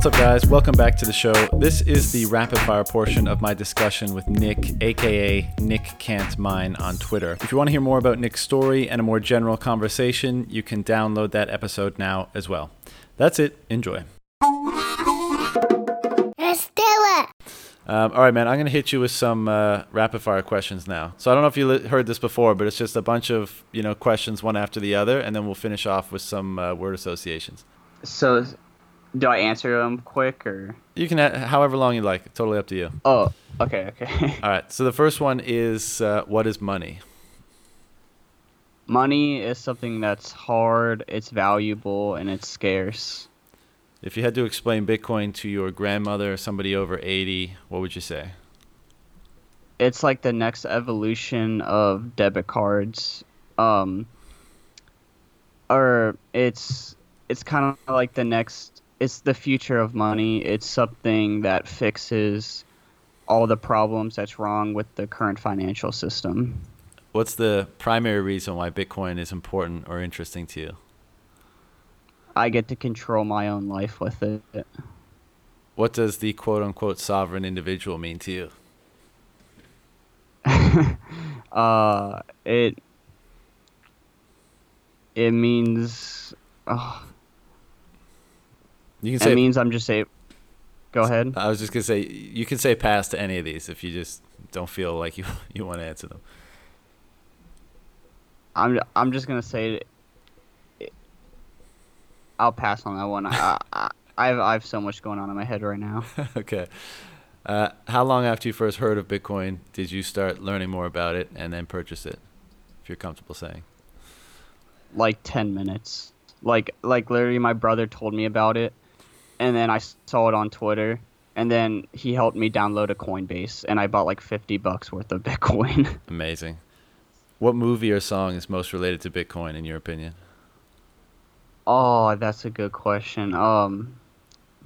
What's up, guys? Welcome back to the show. This is the rapid fire portion of my discussion with Nick, aka Nick Can't Mine, on Twitter. If you want to hear more about Nick's story and a more general conversation, you can download that episode now as well. That's it. Enjoy. Let's do it. Um, all right, man. I'm gonna hit you with some uh, rapid fire questions now. So I don't know if you li- heard this before, but it's just a bunch of you know questions one after the other, and then we'll finish off with some uh, word associations. So, do I answer them quick or? You can, ha- however long you like. Totally up to you. Oh, okay, okay. All right. So the first one is, uh, what is money? Money is something that's hard, it's valuable, and it's scarce. If you had to explain Bitcoin to your grandmother or somebody over 80, what would you say? It's like the next evolution of debit cards. Um, or it's it's kind of like the next. It's the future of money. It's something that fixes all the problems that's wrong with the current financial system. What's the primary reason why Bitcoin is important or interesting to you? I get to control my own life with it. What does the quote unquote sovereign individual mean to you? uh, it it means oh, You can say. it means I'm just a. Go ahead. I was just gonna say you can say pass to any of these if you just don't feel like you you want to answer them. I'm I'm just gonna say. It, I'll pass on that one. I, I I have I have so much going on in my head right now. okay. Uh, how long after you first heard of Bitcoin did you start learning more about it and then purchase it? If you're comfortable saying. Like ten minutes. Like like literally, my brother told me about it, and then I saw it on Twitter, and then he helped me download a Coinbase, and I bought like fifty bucks worth of Bitcoin. Amazing. What movie or song is most related to Bitcoin in your opinion? oh, that's a good question. Um,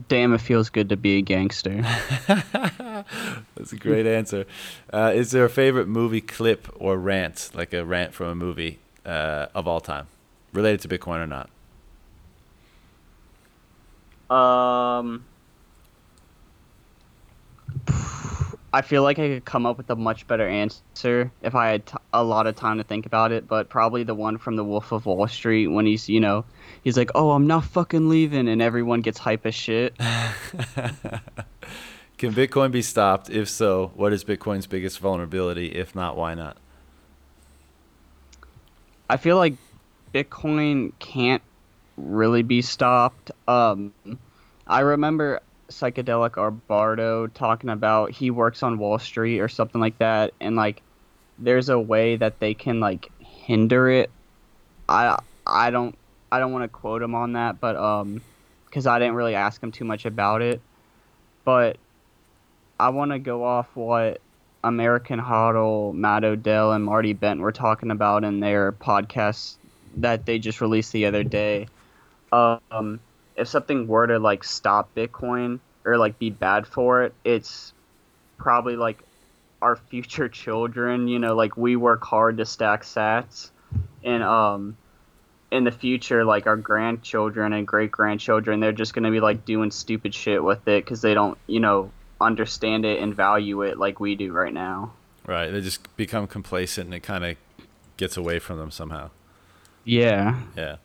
damn, it feels good to be a gangster. That's a great answer. Uh, is there a favorite movie clip or rant, like a rant from a movie uh, of all time, related to Bitcoin or not? Um, I feel like I could come up with a much better answer if I had t- a lot of time to think about it, but probably the one from The Wolf of Wall Street when he's, you know, he's like, "Oh, I'm not fucking leaving," and everyone gets hype as shit. Can Bitcoin be stopped? If so, what is Bitcoin's biggest vulnerability? If not, why not? I feel like Bitcoin can't really be stopped. Um, I remember psychedelic Arbardo talking about he works on Wall Street or something like that, and like there's a way that they can like hinder it. I I don't I don't want to quote him on that, but um, because I didn't really ask him too much about it, but I want to go off what American Hodl, Matt Odell, and Marty Bent were talking about in their podcast that they just released the other day. Um, if something were to like stop Bitcoin or like be bad for it, it's probably like our future children. You know, like we work hard to stack Sats, and um, in the future, like our grandchildren and great grandchildren, they're just gonna be like doing stupid shit with it because they don't, you know, understand it and value it like we do right now. Right. They just become complacent and it kind of gets away from them somehow. Yeah. Yeah.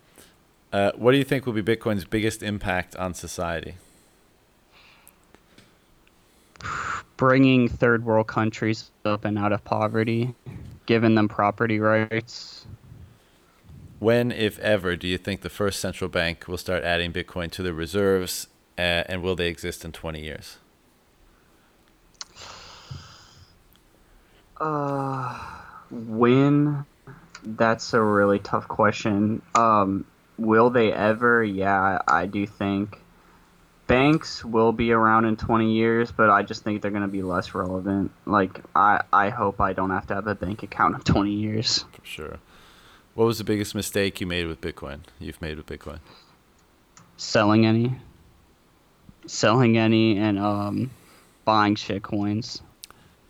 Uh, what do you think will be Bitcoin's biggest impact on society? Bringing third world countries up and out of poverty, giving them property rights. When, if ever, do you think the first central bank will start adding Bitcoin to their reserves, uh, and will they exist in 20 years? Uh, when? That's a really tough question. Um, will they ever? Yeah, I do think banks will be around in 20 years, but I just think they're going to be less relevant. Like, I, I hope I don't have to have a bank account in 20 years. For sure. What was the biggest mistake you made with Bitcoin? You've made with Bitcoin? Selling any. Selling any and um, buying shit coins.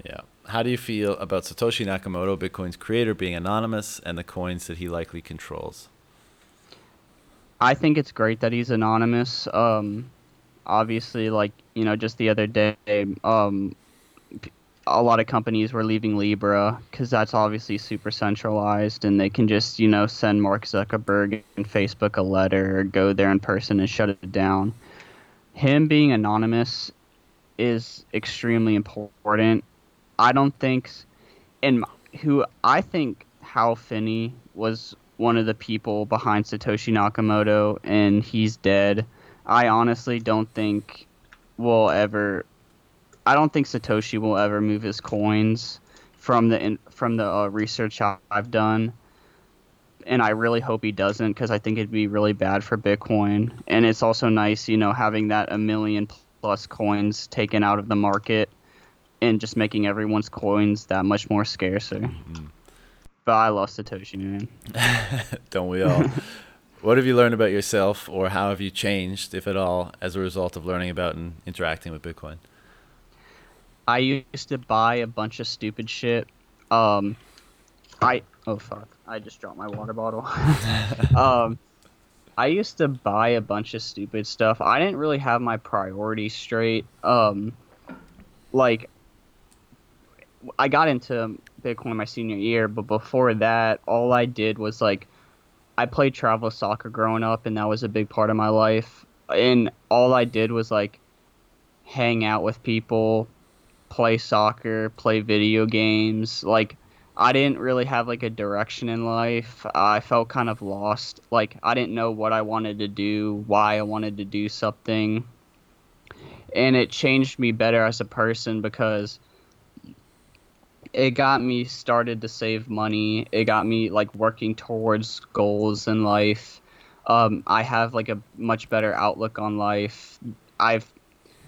Yeah. How do you feel about Satoshi Nakamoto, Bitcoin's creator, being anonymous and the coins that he likely controls? I think it's great that he's anonymous. Um, obviously, like you know, just the other day, um, a lot of companies were leaving Libra because that's obviously super centralized, and they can just you know send Mark Zuckerberg and Facebook a letter or go there in person and shut it down. Him being anonymous is extremely important. I don't think, and who I think Hal Finney was one of the people behind Satoshi Nakamoto, and he's dead. I honestly don't think we'll ever. I don't think Satoshi will ever move his coins from the from the uh, research I've done, and I really hope he doesn't because I think it'd be really bad for Bitcoin. And it's also nice, you know, having that a million plus coins taken out of the market and just making everyone's coins that much more scarcer. Mm-hmm. But I lost Satoshi, man. Don't we all? what have you learned about yourself, or how have you changed, if at all, as a result of learning about and interacting with Bitcoin? I used to buy a bunch of stupid shit. Um, I oh fuck, I just dropped my water bottle. um, I used to buy a bunch of stupid stuff. I didn't really have my priorities straight. Um, like I got into Bitcoin my senior year, but before that, all I did was like I played travel soccer growing up, and that was a big part of my life. And all I did was like hang out with people, play soccer, play video games. Like I didn't really have like a direction in life. I felt kind of lost. Like I didn't know what I wanted to do, why I wanted to do something. And it changed me better as a person because it got me started to save money. It got me like working towards goals in life. Um, I have like a much better outlook on life. I've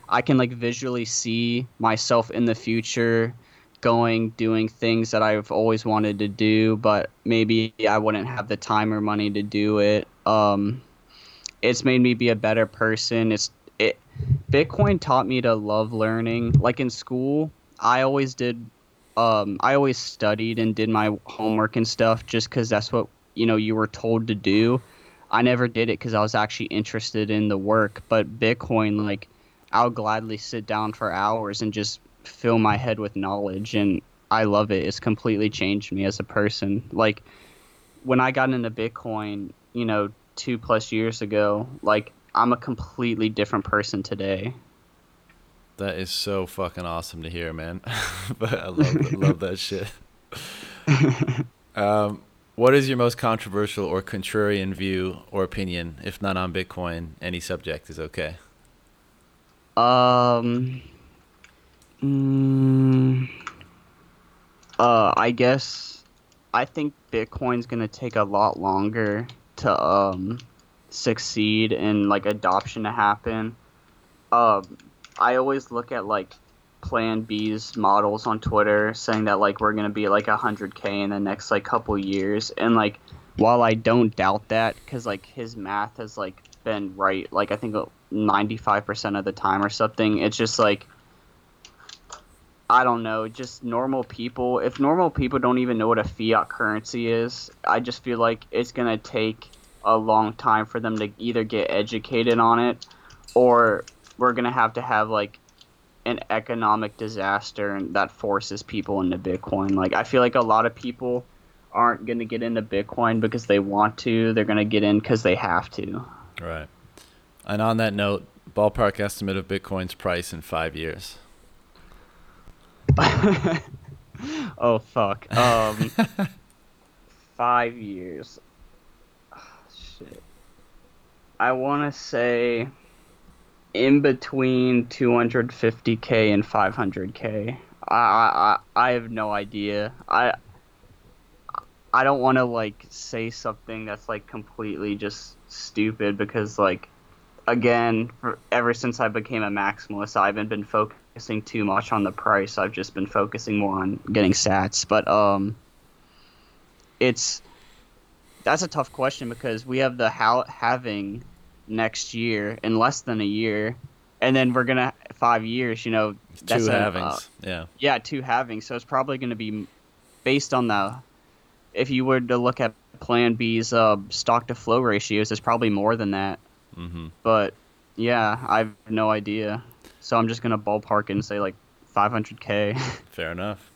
I can like visually see myself in the future going doing things that I've always wanted to do, but maybe I wouldn't have the time or money to do it. Um, it's made me be a better person. It's it Bitcoin taught me to love learning. Like in school, I always did um, I always studied and did my homework and stuff just because that's what you know you were told to do. I never did it because I was actually interested in the work. But Bitcoin, like, I'll gladly sit down for hours and just fill my head with knowledge, and I love it. It's completely changed me as a person. Like, when I got into Bitcoin, you know, two plus years ago, like, I'm a completely different person today. That is so fucking awesome to hear, man. but I love, love that shit. Um, what is your most controversial or contrarian view or opinion, if not on Bitcoin? Any subject is okay. Um. Mm, uh, I guess I think Bitcoin's gonna take a lot longer to um succeed and like adoption to happen. Um, I always look at like Plan B's models on Twitter saying that like we're gonna be like 100k in the next like couple years, and like while I don't doubt that, because like his math has like been right, like I think 95% of the time or something. It's just like I don't know, just normal people. If normal people don't even know what a fiat currency is, I just feel like it's gonna take a long time for them to either get educated on it or we're gonna have to have like an economic disaster and that forces people into Bitcoin. Like I feel like a lot of people aren't gonna get into Bitcoin because they want to. They're gonna get in because they have to. Right. And on that note, ballpark estimate of Bitcoin's price in five years. oh fuck. Um, five years. Oh, shit. I want to say in between 250k and 500k. I I I have no idea. I I don't want to like say something that's like completely just stupid because like again, for, ever since I became a maximalist, I haven't been focusing too much on the price. I've just been focusing more on getting sats. But um, it's that's a tough question because we have the how having next year in less than a year, and then we're gonna five years. You know, that's two a, halvings. Uh, yeah. Yeah, two halvings. So it's probably to be based on the. If you were to look at Plan B's uh, stock to flow ratios, it's probably more than that. Mm-hmm. But Yeah, I have no idea. So I'm just gonna ballpark and say like 500k. Fair enough.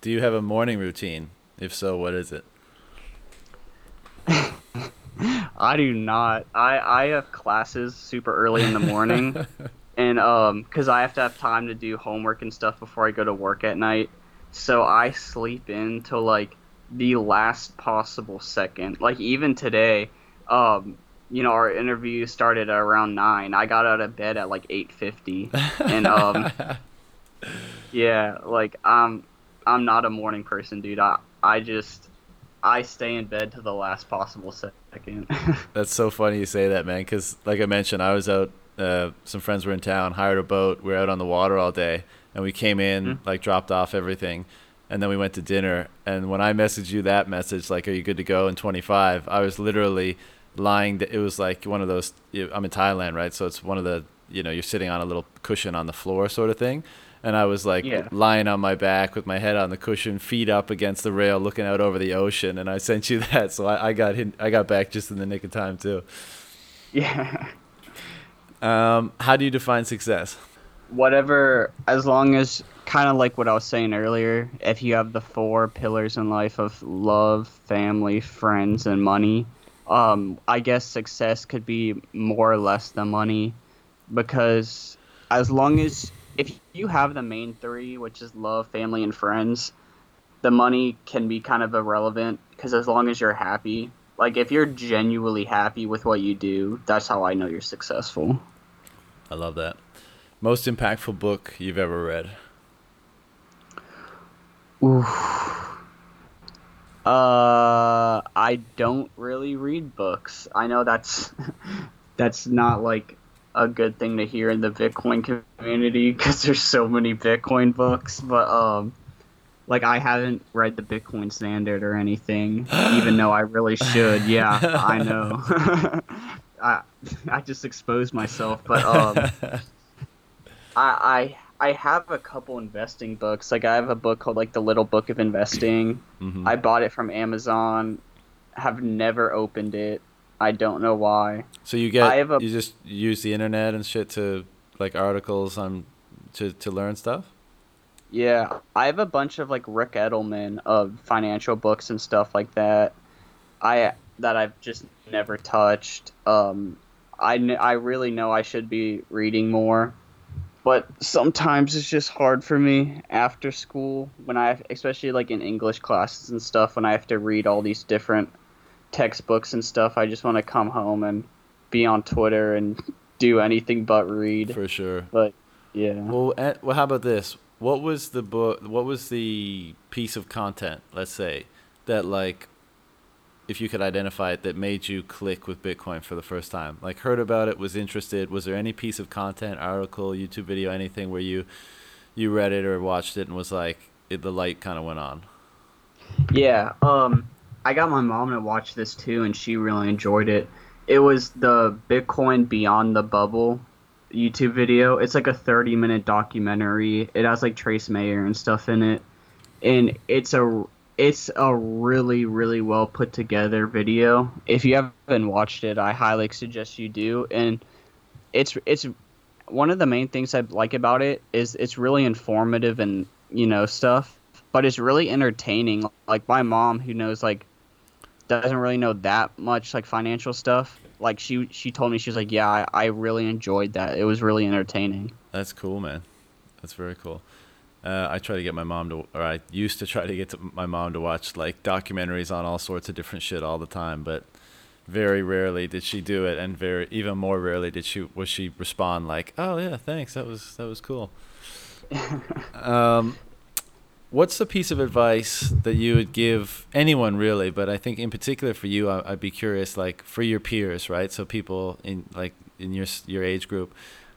Do you have a morning routine? If so, what is it? I do not. I I have classes super early in the morning, and um, cause I have to have time to do homework and stuff before I go to work at night. So I sleep in till like the last possible second. Like even today, um, you know, our interview started at around nine. I got out of bed at like eight fifty, and um, yeah, like I'm I'm not a morning person, dude. I I just I stay in bed to the last possible second. That's so funny you say that, man. Because like I mentioned, I was out. Uh, some friends were in town, hired a boat. We are out on the water all day, and we came in, mm-hmm. like dropped off everything, and then we went to dinner. And when I messaged you that message, like, "Are you good to go in 25?" I was literally lying. That it was like one of those. I'm in Thailand, right? So it's one of the you know you're sitting on a little cushion on the floor sort of thing and I was like yeah. lying on my back with my head on the cushion, feet up against the rail, looking out over the ocean. And I sent you that, so I, I got hit, I got back just in the nick of time too. Yeah. Um, how do you define success? Whatever, as long as kind of like what I was saying earlier, if you have the four pillars in life of love, family, friends, and money, um, I guess success could be more or less the money, because as long as if you have the main three, which is love, family, and friends, the money can be kind of irrelevant because as long as you're happy, like if you're genuinely happy with what you do, that's how I know you're successful. I love that. Most impactful book you've ever read? Ooh. Uh, I don't really read books. I know that's that's not like a good thing to hear in the Bitcoin community because there's so many Bitcoin books. But um, like I haven't read the Bitcoin Standard or anything, even though I really should. Yeah, I know. I I just exposed myself, but um, I I I have a couple investing books. Like I have a book called like the Little Book of Investing. Mm-hmm. I bought it from Amazon. Have never opened it. I don't know why. So you get I have a, you just use the internet and shit to like articles on to to learn stuff. Yeah, I have a bunch of like Ric Edelman of financial books and stuff like that. I that I've just never touched. Um, I I really know I should be reading more, but sometimes it's just hard for me after school when I especially like in English classes and stuff when I have to read all these different textbooks and stuff. I just want to come home and be on Twitter and do anything but read. For sure. But yeah. Well, well, how about this? What was the book? What was the piece of content? Let's say that like, if you could identify it, that made you click with Bitcoin for the first time. Like, heard about it, was interested. Was there any piece of content, article, YouTube video, anything where you you read it or watched it and was like, it, the light kind of went on? Yeah. Um I got my mom to watch this too, and she really enjoyed it. It was the Bitcoin Beyond the Bubble YouTube video. It's like a 30 minute documentary. It has like Trace Mayer and stuff in it, and it's a it's a really really well put together video. If you haven't watched it, I highly suggest you do. And it's it's one of the main things I like about it is it's really informative and you know stuff, but it's really entertaining. Like my mom, who knows like doesn't really know that much like financial stuff. Like she she told me she was like, yeah, I, I really enjoyed that. It was really entertaining. That's cool, man. That's very cool. Uh, I try to get my mom to, or I used to try to get to my mom to watch like documentaries on all sorts of different shit all the time, but very rarely did she do it, and very even more rarely did she was she respond like, "Oh yeah, thanks, that was that was cool." um, what's a piece of advice that you would give anyone really? But i think in particular for you I, would be curious like for your peers right? So people in like in your your age group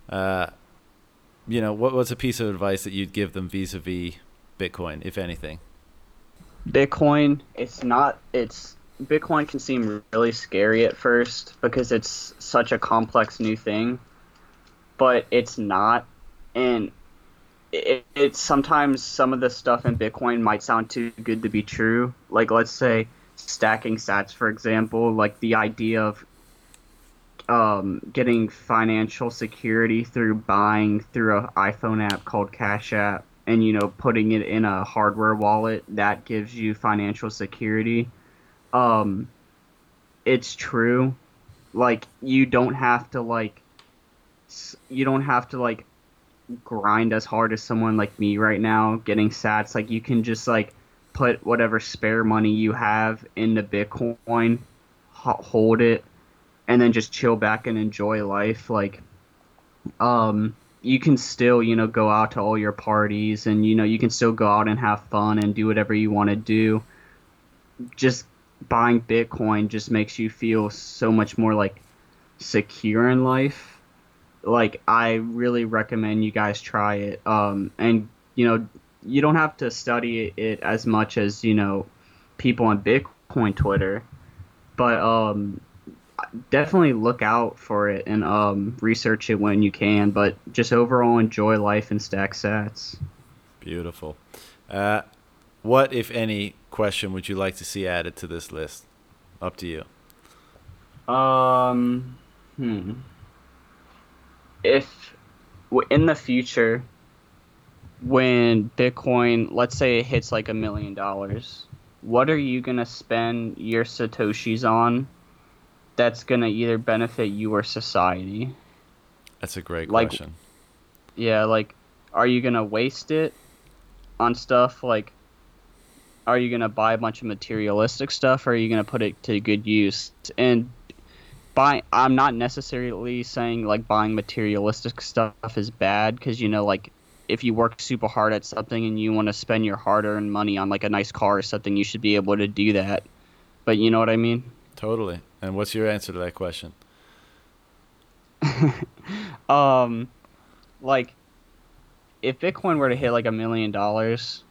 uh, you know what was a piece of advice that you'd give them vis-a-vis bitcoin if anything? Bitcoin it's not it's bitcoin can seem really scary at first because it's such a complex new thing but it's not. And it, it's sometimes some of the stuff in Bitcoin might sound too good to be true. Like let's say stacking sats, for example, like the idea of um, getting financial security through buying through an iPhone app called Cash App and you know putting it in a hardware wallet that gives you financial security um it's true like you don't have to like you don't have to like grind as hard as someone like me right now getting sats like you can just like put whatever spare money you have into bitcoin hold it and then just chill back and enjoy life like um you can still you know go out to all your parties and you know you can still go out and have fun and do whatever you want to do. Just buying bitcoin just makes you feel so much more like secure in life like i really recommend you guys try it um and you know you don't have to study it as much as you know people on bitcoin twitter but um definitely look out for it and um, research it when you can. But just overall, enjoy life and stack sats. Beautiful. Uh, what, if any, question would you like to see added to this list? Up to you. Um, hmm. If in the future, when Bitcoin, let's say it hits like a million dollars, what are you gonna spend your satoshis on that's gonna either benefit you or society? That's a great like, question. Yeah, like, are you gonna waste it on stuff like? Are you gonna buy a bunch of materialistic stuff, or are you gonna put it to good use? And buy, I'm not necessarily saying like buying materialistic stuff is bad, because you know, like, if you work super hard at something and you want to spend your hard-earned money on like a nice car or something, you should be able to do that. But you know what I mean? Totally. And what's your answer to that question? um, like, if Bitcoin were to hit like a million dollars,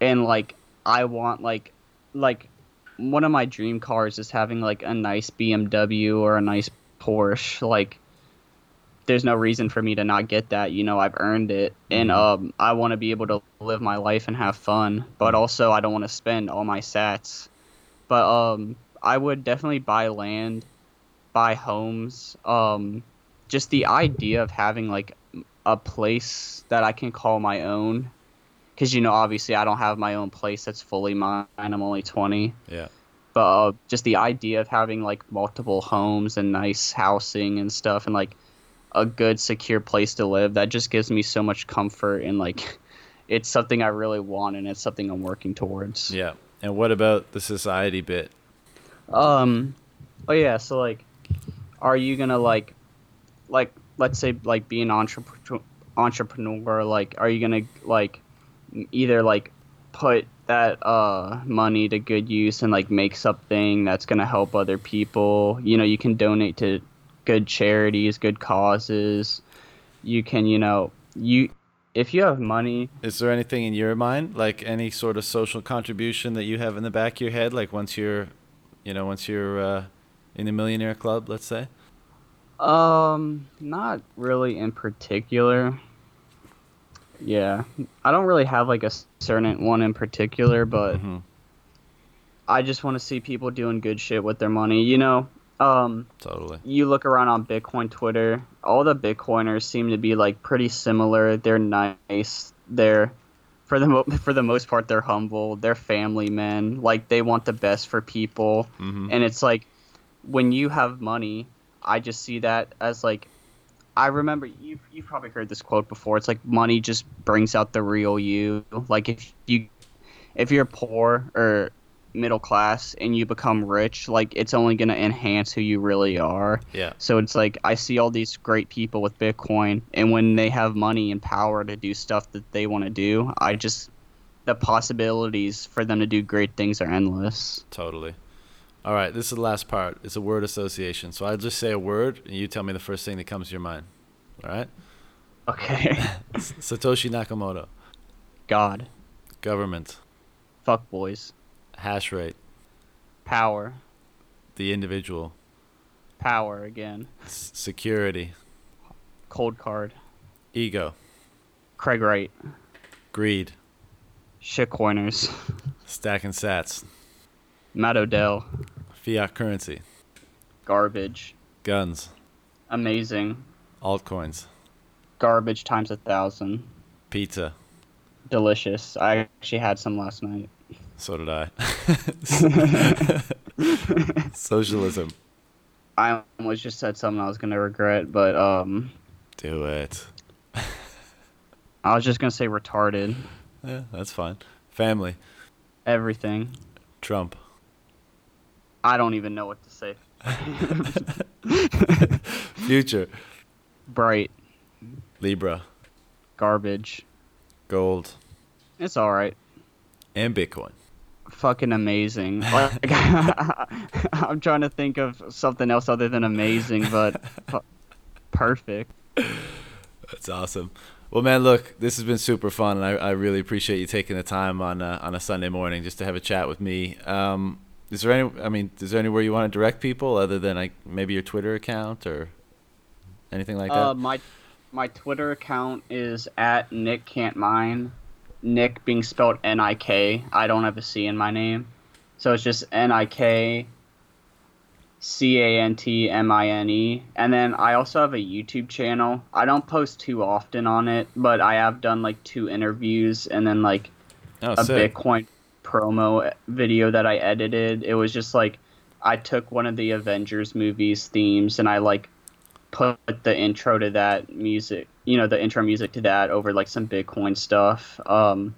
and like I want like, like, one of my dream cars is having like a nice BMW or a nice Porsche. Like, there's no reason for me to not get that. You know, I've earned it, and mm-hmm. um, I want to be able to live my life and have fun. But also, I don't want to spend all my Sats. But um, I would definitely buy land, buy homes. Um, just the idea of having like a place that I can call my own, because you know obviously I don't have my own place that's fully mine. I'm only 20. Yeah. But uh, just the idea of having like multiple homes and nice housing and stuff and like a good secure place to live that just gives me so much comfort and like it's something I really want and it's something I'm working towards. Yeah. And what about the society bit? Um, oh yeah. So like, are you gonna like, like let's say like be an entrepreneur, entrepreneur? Like, are you gonna like either like put that uh money to good use and like make something that's gonna help other people? You know, you can donate to good charities, good causes. You can, you know, you if you have money. Is there anything in your mind, like any sort of social contribution that you have in the back of your head, like once you're you know, once you're uh, in the millionaire club, let's say? Um, not really in particular. Yeah, I don't really have like a certain one in particular, but mm-hmm. I just want to see people doing good shit with their money. You know, um, totally. You look around on Bitcoin Twitter, all the Bitcoiners seem to be like pretty similar. They're nice. They're for the mo- for the most part they're humble they're family men like they want the best for people mm-hmm. and it's like when you have money i just see that as like i remember you've, you've probably heard this quote before it's like money just brings out the real you like if you if you're poor or middle class and you become rich, like it's only going to enhance who you really are. Yeah. So it's like I see all these great people with Bitcoin, and when they have money and power to do stuff that they want to do, I just the possibilities for them to do great things are endless. Totally. All right, this is the last part. It's a word association. So I'll just say a word, and you tell me the first thing that comes to your mind. All right. Okay. Satoshi Nakamoto. God. Government. Fuck boys. Hash rate. Power. The individual. Power again. S- security. Coldcard. Ego. Craig Wright. Greed. Shitcoiners. Stacking sats. Matt Odell. Fiat currency. Garbage. Guns. Amazing. Altcoins. Garbage times a thousand. Pizza. Delicious. I actually had some last night. So did I. Socialism. I almost just said something I was gonna regret, but um, Do it. I was just gonna say retarded. Yeah, that's fine. Family. Everything. Trump. I don't even know what to say. Future. Bright. Libra. Garbage. Gold. It's all right. And Bitcoin. Fucking amazing. Like, I'm trying to think of something else other than amazing, but perfect. That's awesome. Well, man, look, this has been super fun, and I, I really appreciate you taking the time on uh, on a Sunday morning just to have a chat with me. Um, is there any? I mean, is there anywhere you want to direct people other than like maybe your Twitter account or anything like that? Uh, my my Twitter account is at Nick Can't Mine. Nick being spelled N I K. I don't have a C in my name, so it's just N I K C A N T M I N E. And then I also have a YouTube channel. I don't post too often on it, but I have done like two interviews and then like oh, a sick. Bitcoin promo video that I edited. It was just like I took one of the Avengers movies themes and I like put the intro to that music, you know, the intro music to that over like some Bitcoin stuff. Um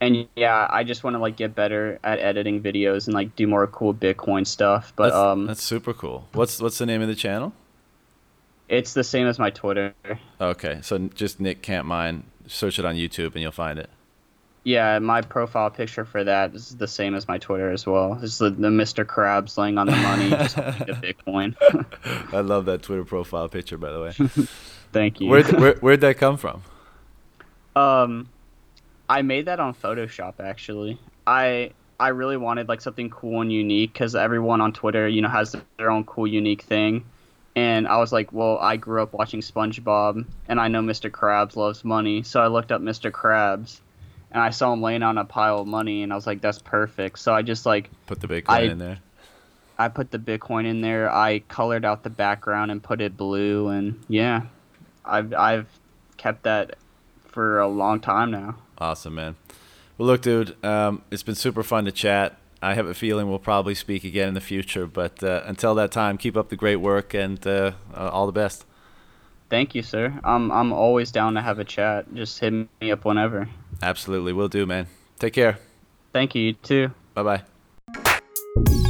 and yeah, I just want to like get better at editing videos and like do more cool Bitcoin stuff. But that's, um that's super cool. What's what's the name of the channel? it's the same as my Twitter. Okay, so just Nick Can't Mine. Search it on YouTube and you'll find it. Yeah, my profile picture for that is the same as my Twitter as well. It's the, the Mr. Krabs laying on the money, just Bitcoin. I love that Twitter profile picture, by the way. Thank you. Where where where'd that come from? Um, I made that on Photoshop actually. I I really wanted like something cool and unique because everyone on Twitter, you know, has their own cool, unique thing. And I was like, well, I grew up watching SpongeBob, and I know Mr. Krabs loves money, so I looked up Mr. Krabs, and I saw him laying on a pile of money, and I was like, that's perfect. So I just like Put the Bitcoin I- in there. I put the Bitcoin in there. I colored out the background and put it blue, and yeah, I've I've kept that for a long time now. Awesome, man. Well, look, dude, um, it's been super fun to chat. I have a feeling we'll probably speak again in the future, but uh, until that time, keep up the great work and uh, uh, all the best. Thank you, sir. I'm I'm always down to have a chat. Just hit me up whenever. Absolutely, will do, man. Take care. Thank you. You too. Bye bye.